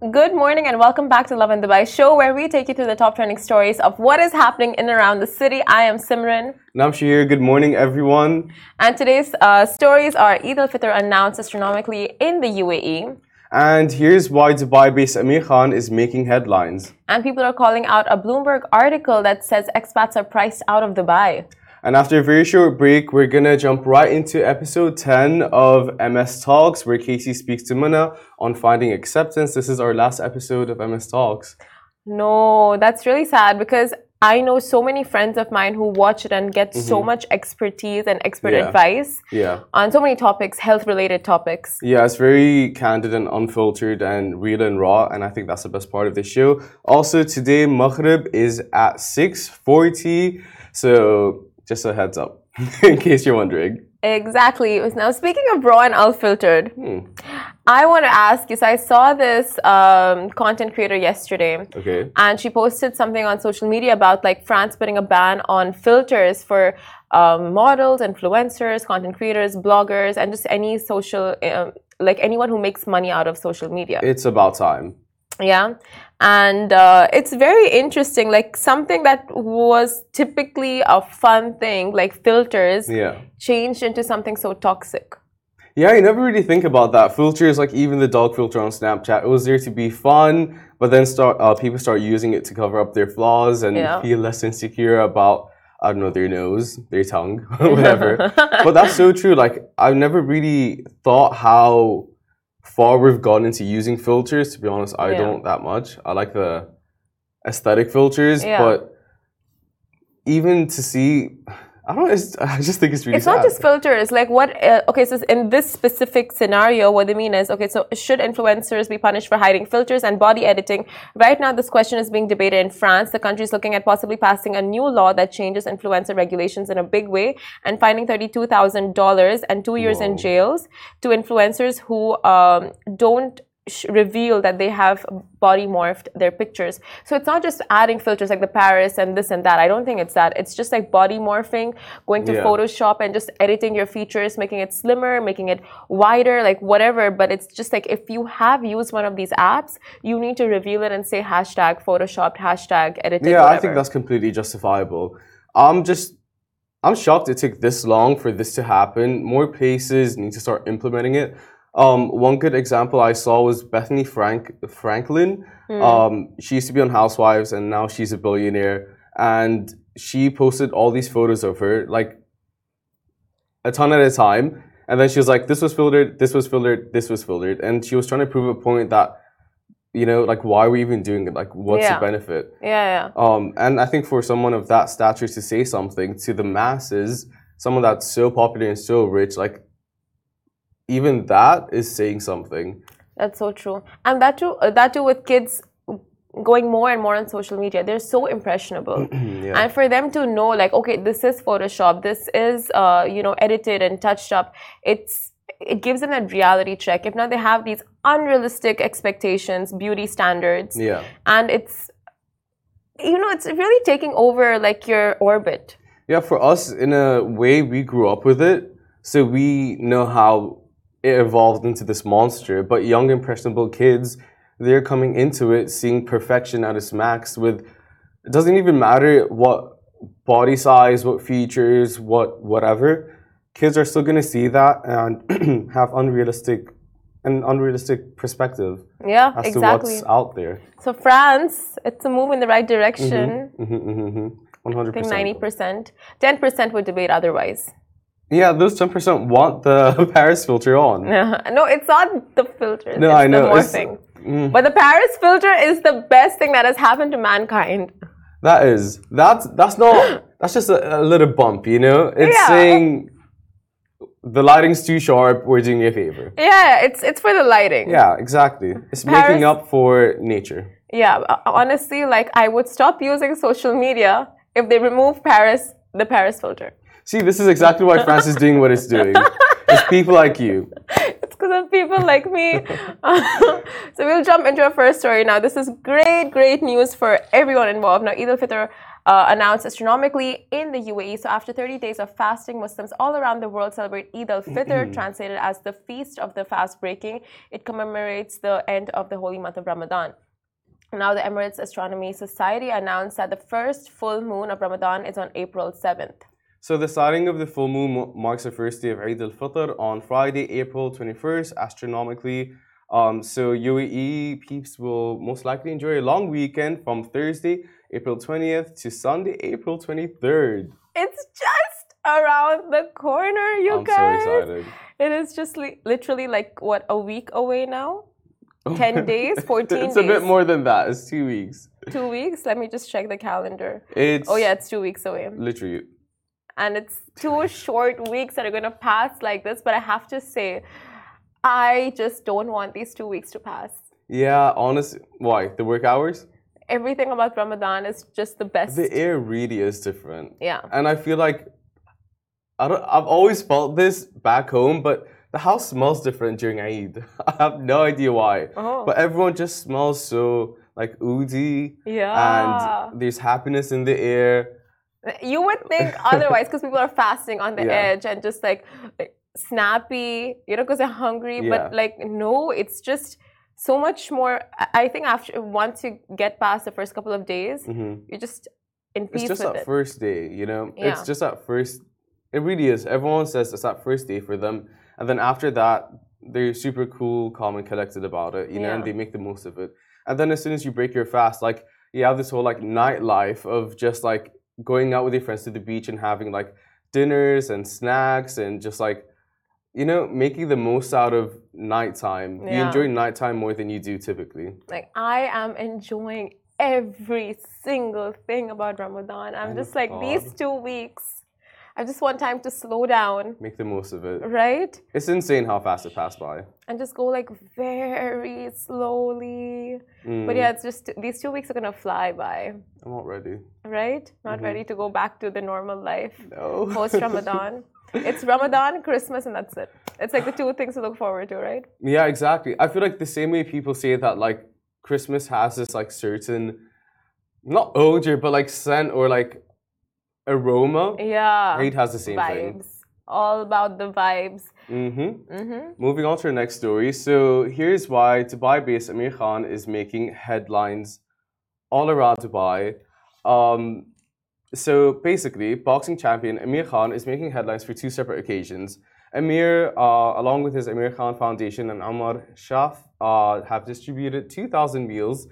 Good morning and welcome back to Lovin Dubai show where we take you through the top trending stories of what is happening in and around the city. I am Simran. And I'm Shahir. Good morning, everyone. And today's uh, stories are Eid al-Fitr announced astronomically in the UAE. And here's why Dubai-based Amir Khan is making headlines. And people are calling out a Bloomberg article that says expats are priced out of Dubai. And after a very short break, we're gonna jump right into episode 10 of MS Talks, where Casey speaks to Muna on finding acceptance. This is our last episode of MS Talks. No, that's really sad because I know so many friends of mine who watch it and get so mm-hmm. much expertise and expert Yeah. advice Yeah. on so many topics, health related topics. Yeah, it's very candid and unfiltered and real and raw, and I think that's the best part of the show. Also, today Maghrib is at 6.40, so just a heads up, in case you're wondering. Exactly. Now, speaking of raw and unfiltered, Hmm. I want to ask you. So, I saw this um, content creator yesterday, Okay. and she posted something on social media about like France putting a ban on filters for um, models, influencers, content creators, bloggers, and just any social, um, like anyone who makes money out of social media. It's about time. Yeah. And uh, it's very interesting. Like something that was typically a fun thing, like filters, Yeah. changed into something so toxic. Yeah, you never really think about that. Filters, like even the dog filter on Snapchat, it was there to be fun, but then start uh, people start using it to cover up their flaws and Yeah. feel less insecure about I don't know their nose, their tongue, whatever. but that's so true. Like I've never really thought how far we've gone into using filters. To be honest, I Yeah. don't that much. I like the aesthetic filters, Yeah. but even to see, I don't. I just think it's really. It's not just filters. Like what? Uh, okay, so in this specific scenario, what they mean is okay. So should influencers be punished for hiding filters and body editing? Right now, this question is being debated in France. The country is looking at possibly passing a new law that changes influencer regulations in a big way and finding thirty-two thousand dollars and two years in jails to influencers who um, don't reveal that they have body morphed their pictures. So it's not just adding filters like the Paris and this and that. I don't think it's that. It's just like body morphing, going to Yeah. Photoshop and just editing your features, making it slimmer, making it wider, like whatever. But it's just like if you have used one of these apps, you need to reveal it and say hashtag photoshopped, hashtag edited. Yeah, I think that's completely justifiable. I'm just, I'm shocked it took this long for this to happen. More places need to start implementing it. Um, one good example I saw was Bethenny Frank Franklin. Hmm. Um, she used to be on Housewives, and now she's a billionaire. And she posted all these photos of her, like a ton at a time. And then she was like, "This was filtered. This was filtered. This was filtered." And she was trying to prove a point that, you know, like why are we even doing it? Like, what's Yeah. the benefit? Yeah, yeah. Um, and I think for someone of that stature to say something to the masses, someone that's so popular and so rich, like even that is saying something. That's so true. And that too, uh, that too with kids going more and more on social media. They're so impressionable. yeah. And for them to know, like, okay, this is Photoshop, this is, uh, you know, edited and touched up. It's it gives them that reality check. If not, they have these unrealistic expectations, beauty standards, yeah. and it's, you know, it's really taking over like your orbit. Yeah, for us, in a way, we grew up with it, so we know how it evolved into this monster. But young, impressionable kids, they're coming into it seeing perfection at its max. With it doesn't even matter what body size, what features, what whatever. Kids are still gonna see that and have unrealistic, an unrealistic perspective Yeah, as exactly. to what's out there. So France, it's a move in the right direction. hmm hmm One hundred I think ninety percent, ten percent would debate otherwise. Yeah, those ten percent want the Paris filter on. no, it's not the filter. No, I know. It's- morphing. Mm. But the Paris filter is the best thing that has happened to mankind. That is that's that's not that's just a, a little bump, you know. It's Yeah. saying the lighting's too sharp. We're doing you a favor. Yeah, it's it's for the lighting. Yeah, exactly. It's Paris- making up for nature. Yeah, uh, honestly, like I would stop using social media if they remove Paris, the Paris filter. See, this is exactly why France is doing what it's doing. It's people like you. It's because of people like me. so we'll jump into our first story now. This is great, great news for everyone involved. Now, Eid al-Fitr uh, announced astronomically in the UAE. So after 30 days of fasting, Muslims all around the world celebrate Eid al-Fitr, translated as the feast of the fast breaking. It commemorates the end of the holy month of Ramadan. Now, the Emirates Astronomy Society announced that the first full moon of Ramadan is on April 7th. So the sighting of the full moon marks the first day of Eid al-Fitr on Friday, April 21st, astronomically. Um, so UAE peeps will most likely enjoy a long weekend from Thursday, April 20th to Sunday, April 23rd. It's just around the corner, you I'm guys. so excited. It is just li- literally like what a week away now. 10 days, 14 it's a bit more than that. It's two weeks. Two weeks. Let me just check the calendar. It's Oh yeah, it's two weeks away, literally. And it's two short weeks that are gonna pass like this. But I have to say, I just don't want these two weeks to pass. Yeah, honestly, why the work hours? Everything about Ramadan is just the best. The air really is different. yeah. and I feel like I don't. I've always felt this back home, but the house smells different during Eid. I have no idea why, Oh. but everyone just smells so like oody, Yeah. and there's happiness in the air. You would think otherwise because people are fasting on the Yeah. edge and just like snappy, you know, because they're hungry. Yeah. But like, no, it's just so much more. I think after once you get past the first couple of days, Mhm. you're just in peace. It's just that it. first day, you know. It's just that first. It really is. Everyone says it's that first day for them, and then after that, they're super cool, calm, and collected about it, you know, and they make the most of it. And then as soon as you break your fast, like you have this whole like nightlife of just like going out with your friends to the beach and having like dinners and snacks and just like you know making the most out of nighttime. Yeah. You enjoy nighttime more than you do typically. Like, I am enjoying every single thing about Ramadan. I'm Oh just like, these two weeks, I just want time to slow down, Make the most of it. right? It's insane how fast it passed by. And just go like very slowly. Mm, But yeah, it's just these two weeks are gonna fly by, I'm not ready. right? Not Mhm. ready to go back to the normal life No. post Ramadan. it's Ramadan, Christmas, and that's it. It's like the two things to look forward to, right? Yeah, exactly. I feel like the same way people say that like Christmas has this like certain not odor but like scent or like aroma. Yeah. Eid has the same thing. vibes. All about the vibes. Mm-hmm. hmm Moving on to our next story. So here's why Dubai-based Amir Khan is making headlines all around Dubai. Um, so basically, boxing champion Amir Khan is making headlines for two separate occasions. Amir, uh, along with his Amir Khan Foundation and Amar Shaf, uh, have distributed 2,000 meals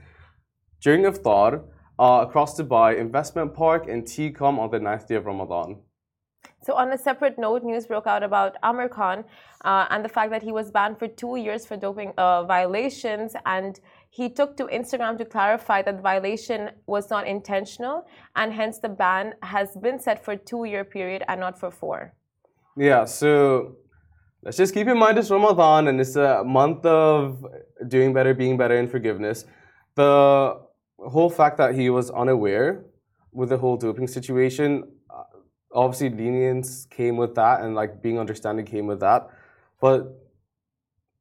during Iftar uh, across Dubai Investment Park and TECOM on the 9th day of Ramadan. So, on a separate note, news broke out about Amir Khan uh, and the fact that he was banned for two years for doping uh, violations. And he took to Instagram to clarify that the violation was not intentional, and hence the ban has been set for a two year period and not for four. Yeah, so let's just keep in mind it's Ramadan and it's a month of doing better, being better, and forgiveness. The whole fact that he was unaware with the whole doping situation, uh, obviously lenience came with that and like being understanding came with that. But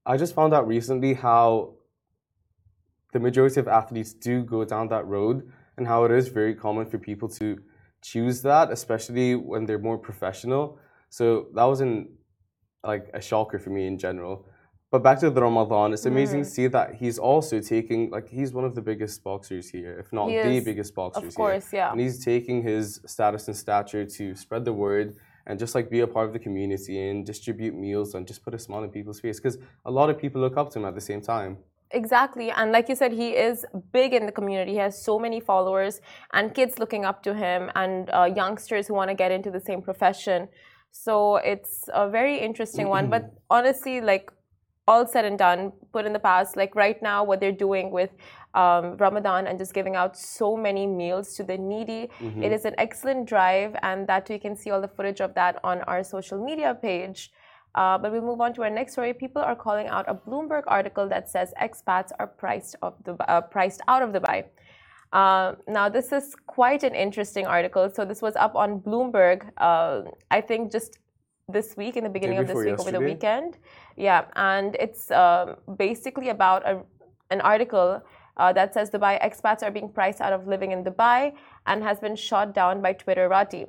I just found out recently how the majority of athletes do go down that road and how it is very common for people to choose that, especially when they're more professional. So that wasn't like a shocker for me in general. But back to the Ramadan, it's amazing to see that he's also taking like he's one of the biggest boxers here, if not He the is, biggest boxers here. Of here. course, yeah. And he's taking his status and stature to spread the word and just like be a part of the community and distribute meals and just put a smile on people's face because a lot of people look up to him at the same time. Exactly. And like you said, he is big in the community. He has so many followers and kids looking up to him and uh, youngsters who want to get into the same profession. So it's a very interesting one. But honestly, like all said and done, put in the past, like right now, what they're doing with um, Ramadan and just giving out so many meals to the needy, it is an excellent drive. And that you can see all the footage of that on our social media page. Uh, but we'll move on to our next story. People are calling out a Bloomberg article that says expats are priced of the uh, priced out of Dubai. Uh, now, this is quite an interesting article. So this was up on Bloomberg. Uh, I think just this week, in the beginning of this week, over the weekend. Yeah, and it's um, basically about a an article uh, that says Dubai expats are being priced out of living in Dubai and has been shot down by Twitterati.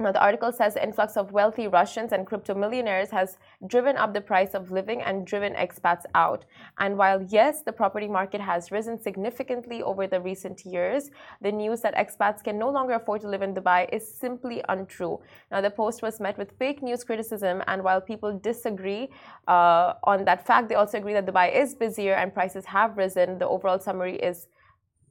Now, the article says the influx of wealthy Russians and crypto millionaires has driven up the price of living and driven expats out. And while, yes, the property market has risen significantly over the recent years, the news that expats can no longer afford to live in Dubai is simply untrue. Now, the post was met with fake news criticism, and while people disagree uh, on that fact, they also agree that Dubai is busier and prices have risen. The overall summary is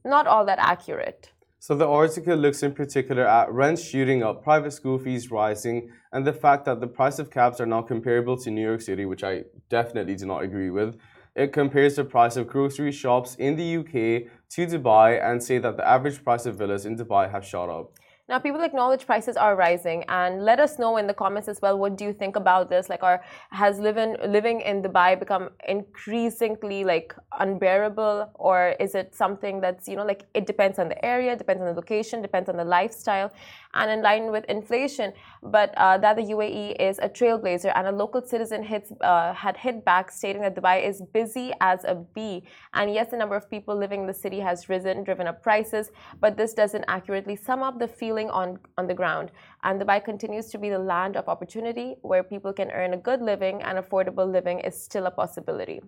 not all that accurate. So the article looks in particular at rents shooting up, private school fees rising, and the fact that the price of cabs are now comparable to New York City, which I definitely do not agree with. It compares the price of grocery shops in the UK to Dubai and say that the average price of villas in Dubai have shot up. Now, people acknowledge prices are rising, and let us know in the comments as well. What do you think about this? Like, are has living living in Dubai become increasingly like unbearable, or is it something that's you know like it depends on the area, depends on the location, depends on the lifestyle, and in line with inflation? But uh, that the UAE is a trailblazer, and a local citizen hits uh, had hit back, stating that Dubai is busy as a bee, and yes, the number of people living in the city has risen, driven up prices, but this doesn't accurately sum up the feeling on, on the ground. And Dubai continues to be the land of opportunity where people can earn a good living and affordable living is still a possibility.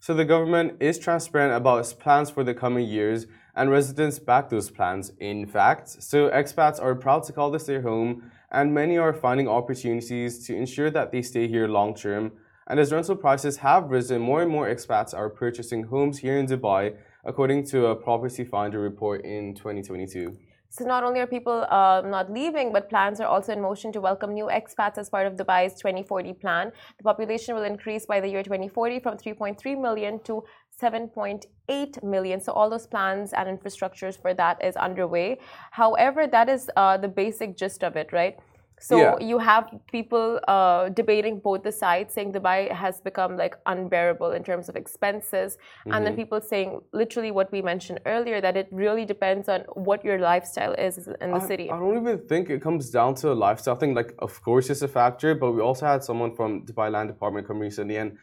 So the government is transparent about its plans for the coming years, and residents back those plans, in fact. So expats are proud to call this their home, and many are finding opportunities to ensure that they stay here long term. And as rental prices have risen, more and more expats are purchasing homes here in Dubai, according to a Property Finder report in 2022. So not only are people uh, not leaving, but plans are also in motion to welcome new expats as part of Dubai's 2040 plan. The population will increase by the year 2040 from 3.3 million to 7.8 million. So all those plans and infrastructures for that is underway. However, that is uh, the basic gist of it, right? So yeah. you have people uh, debating both the sides, saying Dubai has become like unbearable in terms of expenses, mm-hmm. and then mm-hmm. people saying literally what we mentioned earlier that it really depends on what your lifestyle is in the I, city. I don't even think it comes down to a lifestyle thing. Like, of course, it's a factor, but we also had someone from Dubai Land Department come recently and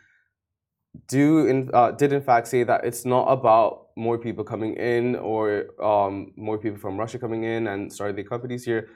do in, uh, did in fact say that it's not about more people coming in or um, more people from Russia coming in and starting the companies here.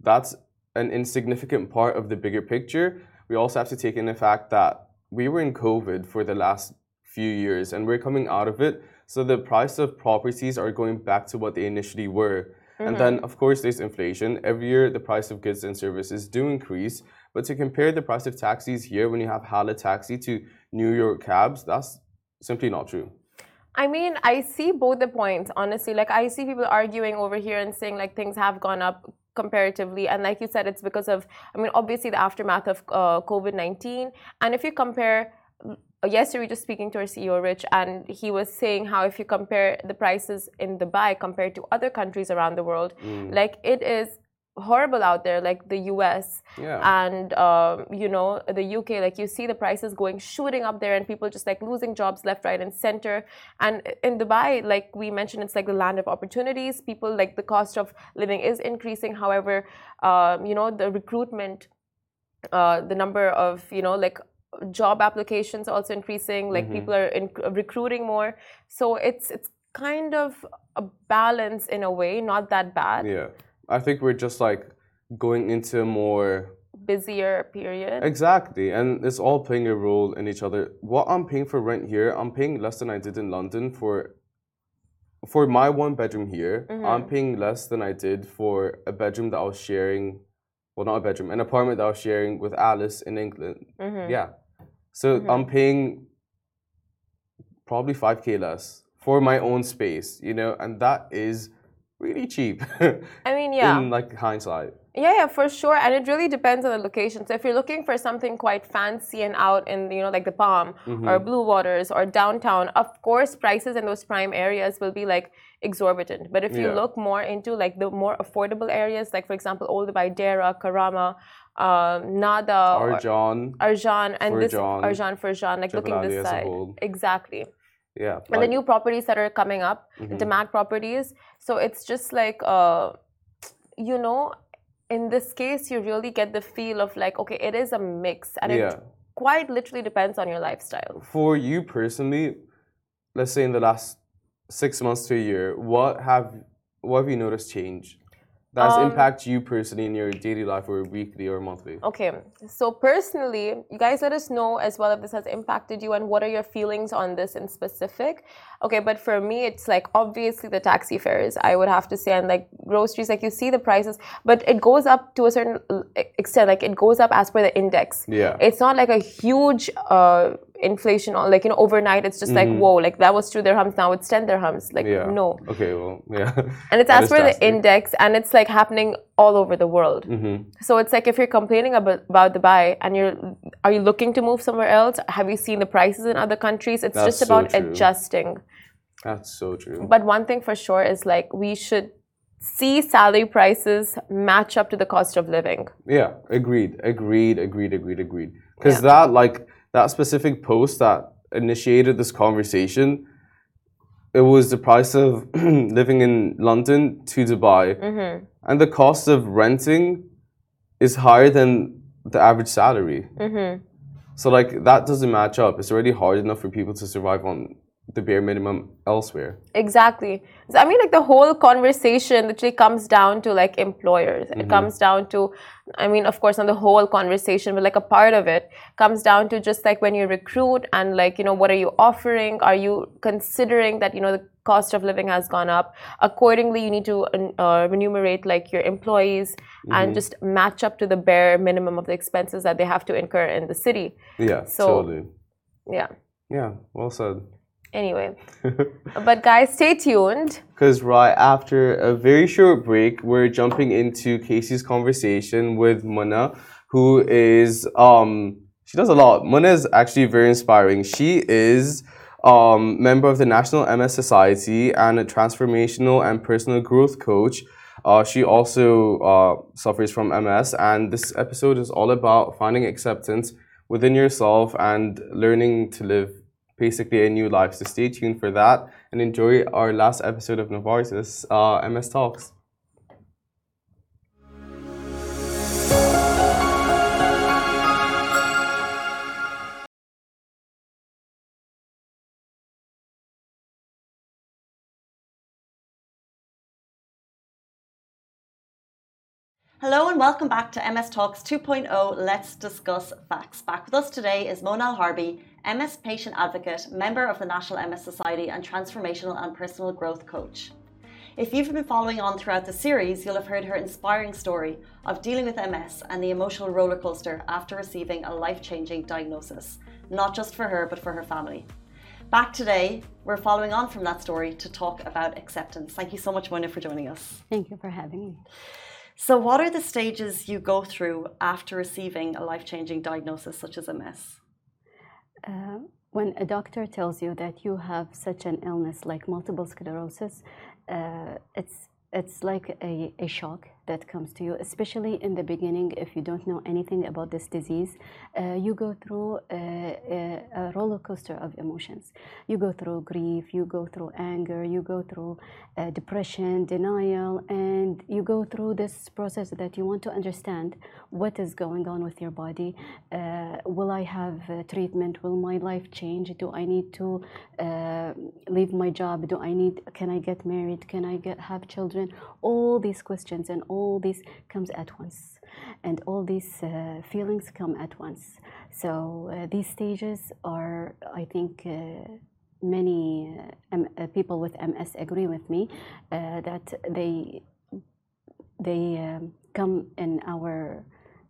That's an insignificant part of the bigger picture. We also have to take in the fact that we were in COVID for the last few years and we're coming out of it. So the price of properties are going back to what they initially were. Mm-hmm. And then, of course, there's inflation. Every year, the price of goods and services do increase. But to compare the price of taxis here when you have Hala taxi to New York cabs, that's simply not true. I mean, I see both the points, honestly. Like, I see people arguing over here and saying, like, things have gone up comparatively. And like you said, it's because of, I mean, obviously the aftermath of uh, COVID 19. And if you compare, yesterday we just speaking to our CEO, Rich, and he was saying how if you compare the prices in Dubai compared to other countries around the world, mm. like it is horrible out there, like the US yeah. and um, you know the UK. Like you see the prices going shooting up there, and people just like losing jobs left, right, and center. And in Dubai, like we mentioned, it's like the land of opportunities. People like the cost of living is increasing. However, um, you know the recruitment, uh, the number of you know like job applications also increasing. Like mm-hmm. people are in, recruiting more, so it's it's kind of a balance in a way, not that bad. Yeah I think we're just like going into a more busier period. Exactly, and it's all playing a role in each other. What I'm paying for rent here, I'm paying less than I did in London for. For my one bedroom here, mm-hmm. I'm paying less than I did for a bedroom that I was sharing. Well, not a bedroom, an apartment that I was sharing with Alice in England. Mm-hmm. Yeah, so mm-hmm. I'm paying probably five k less for my own space, you know, and that is really cheap. I mean, yeah. In like hindsight. Yeah, yeah, for sure. And it really depends on the location. So if you're looking for something quite fancy and out in, you know, like the Palm mm-hmm. or Blue Waters or downtown, of course, prices in those prime areas will be like exorbitant. But if you yeah. look more into like the more affordable areas, like for example, Old Dubai, Deira, Karama, um, Nada, Arjan, Arjan, and this Arjan for Arjan, like looking this side, exactly. Yeah. And the new properties that are coming up, mm-hmm. Properties. So it's just like, uh, you know, in this case, you really get the feel of like, okay, it is a mix. And yeah. it quite literally depends on your lifestyle. For you personally, let's say in the last six months to a year, what have what have you noticed change that's Um, impact you personally in your daily life or weekly or monthly? Okay, so personally, you guys let us know as well if this has impacted you and what are your feelings on this in specific. Okay, but for me, it's like obviously the taxi fares, I would have to say, and like groceries, like you see the prices, but it goes up to a certain extent, like it goes up as per the index. Yeah. It's not like a huge uh, inflation, or like, you know, overnight, it's just like, whoa, like that was two dirhams, now it's 10 dirhams. Like, Mm-hmm. Yeah. no. Okay. Well. Yeah. And it's as for the index, and it's like happening all over the world. Mhm. So it's like if you're complaining about, about Dubai and you're, are you looking to move somewhere else? Have you seen the prices in other countries? It's That's just about true. adjusting. That's so true. But one thing for sure is like we should see salary prices match up to the cost of living. Yeah, agreed, agreed, agreed, agreed, agreed. Because Yeah. that, like, that specific post that initiated this conversation, it was the price of living in London to Dubai, Mm-hmm. and the cost of renting is higher than the average salary. Mm-hmm. So, like, that doesn't match up. It's already hard enough for people to survive on the bare minimum elsewhere. Exactly. So, I mean, like the whole conversation literally comes down to like employers. It mm-hmm. comes down to, I mean, of course, not the whole conversation, but like a part of it comes down to just like when you recruit and like, you know, what are you offering? Are you considering that, you know, the cost of living has gone up? Accordingly, you need to uh, uh remunerate like your employees and mm-hmm. just match up to the bare minimum of the expenses that they have to incur in the city. Yeah, So- totally. Yeah. Yeah, well said. Anyway, but guys, stay tuned. Because right after a very short break, we're jumping into Casey's conversation with Muna, who is um she does a lot. Muna is actually very inspiring. She is um member of the National MS Society and a transformational and personal growth coach. Uh, she also uh, suffers from MS, and this episode is all about finding acceptance within yourself and learning to live basically a new life. So stay tuned for that and enjoy our last episode of Novartis uh, MS Talks. And welcome back to MS Talks 2.0 Let's Discuss Facts. Back with us today is Monal Harby, MS patient advocate, member of the National MS Society, and transformational and personal growth coach. If you've been following on throughout the series, you'll have heard her inspiring story of dealing with MS and the emotional roller coaster after receiving a life changing diagnosis, not just for her, but for her family. Back today, we're following on from that story to talk about acceptance. Thank you so much, Mona, for joining us. Thank you for having me. So, what are the stages you go through after receiving a life changing diagnosis such as MS? Uh, when a doctor tells you that you have such an illness like multiple sclerosis, uh, it's it's like a, a shock that comes to you, especially in the beginning. If you don't know anything about this disease, uh, you go through a, a, a roller coaster of emotions. You go through grief, you go through anger, you go through uh, depression, denial, and you go through this process that you want to understand what is going on with your body. Uh, will I have treatment? Will my life change? Do I need to uh, leave my job? Do I need? Can I get married? Can I get have children? All these questions and all this comes at once, and all these uh, feelings come at once. So uh, these stages are, I think. Uh, many uh, M- uh, people with MS agree with me that they they um, come in our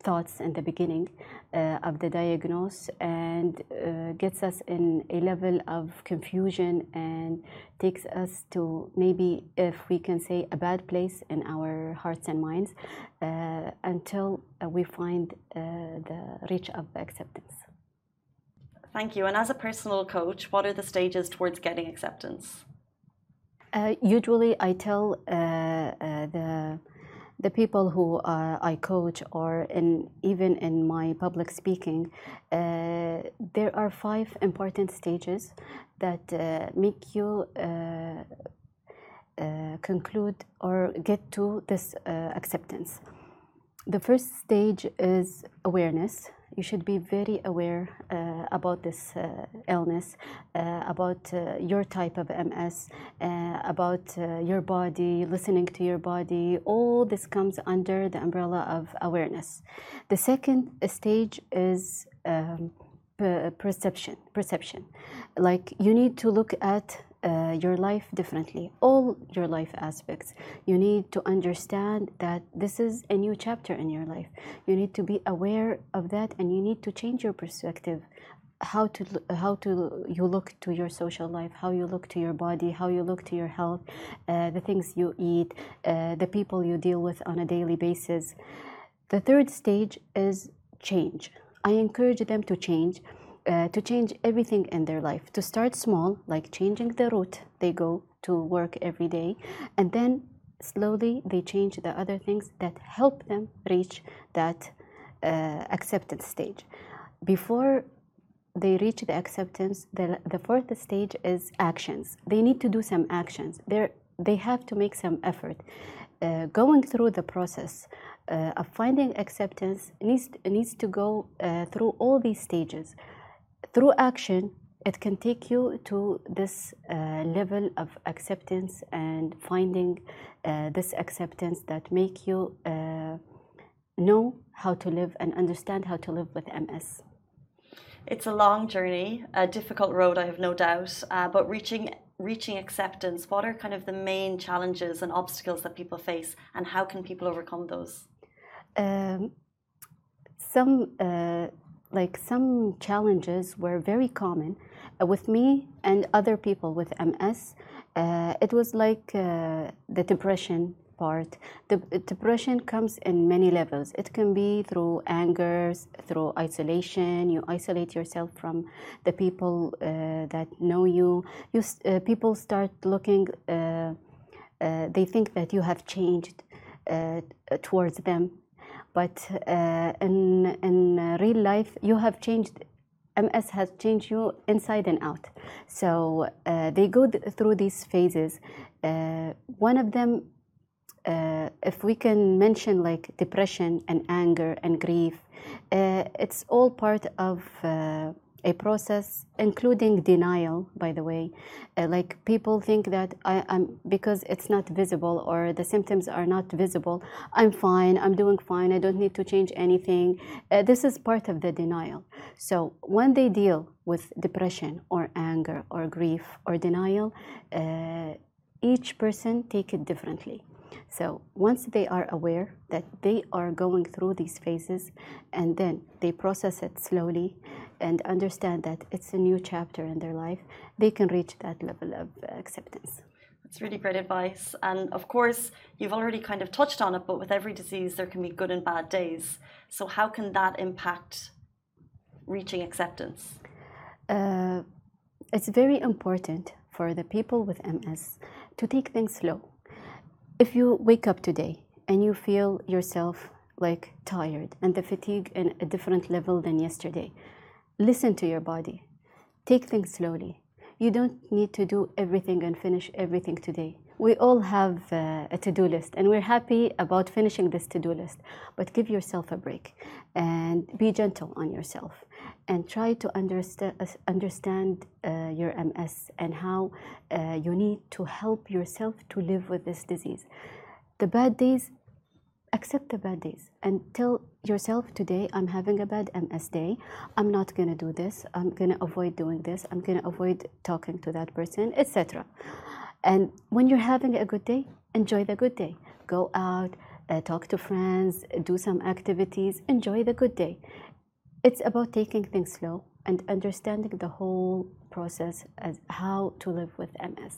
thoughts in the beginning uh, of the diagnosis and uh, gets us in a level of confusion and takes us to maybe if we can say a bad place in our hearts and minds uh, until uh, we find uh, the reach of acceptance Thank you. And as a personal coach, what are the stages towards getting acceptance? Uh, usually, I tell the the people who uh, I coach, or in even in my public speaking, uh, there are five important stages that uh, make you uh, uh, conclude or get to this uh, acceptance. The first stage is awareness. You should be very aware uh, about this uh, illness, uh, about uh, your type of MS, uh, about your body, listening to your body. All this comes under the umbrella of awareness. The second stage is um, perception. Perception, like you need to look at uh, your life differently, all your life aspects. You need to understand that this is a new chapter in your life. You need to be aware of that, and you need to change your perspective. How to how to you look to your social life, how you look to your body, how you look to your health, uh, the things you eat, uh, the people you deal with on a daily basis. The third stage is change. I encourage them to change uh, to change everything in their life. To start small, like changing the route they go to work every day, and then slowly they change the other things that help them reach that uh, acceptance stage. Before they reach the acceptance, the, the fourth stage is actions. They need to do some actions. they they have to make some effort. Uh, going through the process uh, of finding acceptance needs, needs to go uh, through all these stages through action, it can take you to this uh, level of acceptance and finding uh, this acceptance that make you uh, know how to live and understand how to live with MS. It's a long journey, a difficult road, I have no doubt. Uh, but reaching reaching acceptance, what are kind of the main challenges and obstacles that people face, and how can people overcome those? Um, some uh, like some challenges were very common uh, with me and other people with MS. Uh, it was like uh, the depression part. The depression comes in many levels. It can be through anger, through isolation. You isolate yourself from the people uh, that know you. You uh, people start looking. Uh, they think that you have changed towards them but uh, in, in real life, you have changed MS has changed you inside and out. So uh, they go th through these phases. Uh, one of them, uh, if we can mention like depression and anger and grief, uh, it's all part of uh, a process including denial by the way. Uh, like people think that I, am because it's not visible or the symptoms are not visible i'm fine i'm doing fine i don't need to change anything. Uh, this is part of the denial. So when they deal with depression or anger or grief or denial uh, each person take it differently. So once they are aware that they are going through these phases and then they process it slowly and understand that it's a new chapter in their life, they can reach that level of acceptance. That's really great advice. And of course, you've already kind of touched on it, but with every disease, there can be good and bad days. So, how can that impact reaching acceptance? Uh, it's very important for the people with MS to take things slow. If you wake up today and you feel yourself like tired and the fatigue in a different level than yesterday, Listen to your body. Take things slowly. You don't need to do everything and finish everything today. We all have uh, a to do list, and we're happy about finishing this to do list. But give yourself a break and be gentle on yourself and try to understa- uh, understand uh, your MS and how uh, you need to help yourself to live with this disease. The bad days accept the bad days and tell yourself today i'm having a bad ms day. I'm not going to do this. I'm going to avoid doing this. I'm going to avoid talking to that person etc and when you're having a good day enjoy the good day. Go out uh, talk to friends do some activities enjoy the good day. It's about taking things slow and understanding the whole process as how to live with ms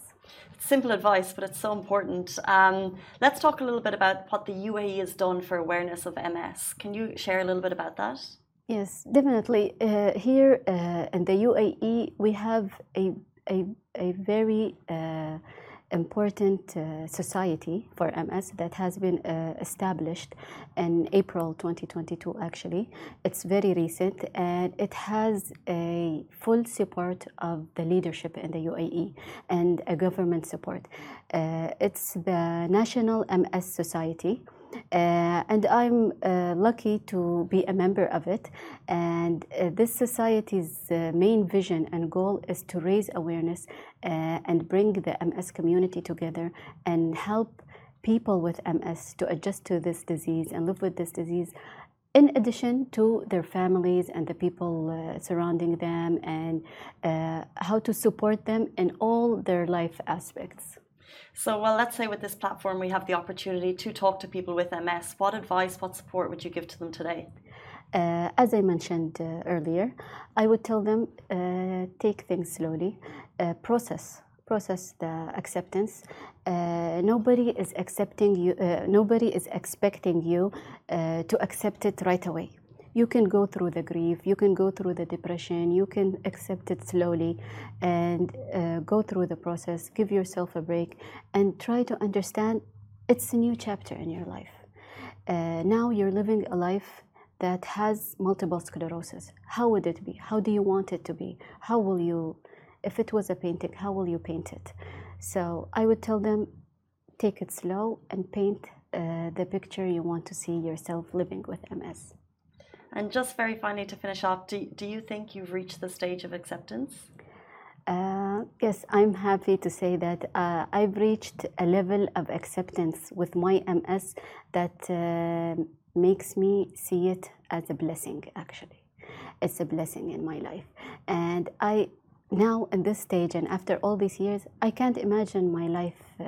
simple advice, but it's so important. Um, let's talk a little bit about what the UAE has done for awareness of MS. Can you share a little bit about that? Yes, definitely. Uh, here uh, in the UAE, we have a, a, a very uh, important uh, society for MS that has been uh, established in April 2022 actually. It's very recent and it has a full support of the leadership in the UAE and a government support. Uh, it's the National MS Society and I'm uh, lucky to be a member of it. And uh, this society's uh, main vision and goal is to raise awareness uh, and bring the MS community together and help people with MS to adjust to this disease and live with this disease in addition to their families and the people uh, surrounding them and uh, how to support them in all their life aspects. So, well, let's say with this platform we have the opportunity to talk to people with MS. What advice, what support would you give to them today? Uh, as I mentioned uh, earlier, I would tell them uh, take things slowly, uh, process process the acceptance. Uh, nobody is accepting you. Uh, nobody is expecting you to accept it right away you can go through the grief, you can go through the depression, you can accept it slowly and uh, go through the process, give yourself a break, and try to understand it's a new chapter in your life. Uh, now you're living a life that has multiple sclerosis. How would it be? How do you want it to be? How will you, if it was a painting, how will you paint it? So I would tell them take it slow and paint uh, the picture you want to see yourself living with MS. And just very finally to finish off, do, do you think you've reached the stage of acceptance? Uh, yes, I'm happy to say that uh, I've reached a level of acceptance with my MS that uh, makes me see it as a blessing, actually. It's a blessing in my life. And I, now in this stage and after all these years, I can't imagine my life uh,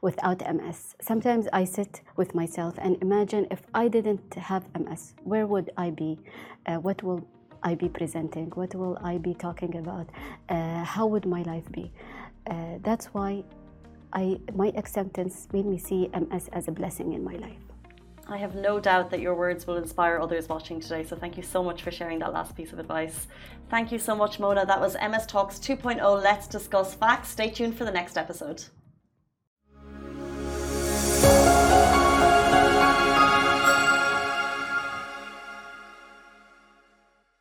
without MS. Sometimes I sit with myself and imagine if I didn't have MS, where would I be? Uh, what will I be presenting? What will I be talking about? Uh, how would my life be? Uh, that's why I, my acceptance made me see MS as a blessing in my life. I have no doubt that your words will inspire others watching today. So thank you so much for sharing that last piece of advice. Thank you so much, Mona. That was MS Talks 2.0. Let's discuss facts. Stay tuned for the next episode.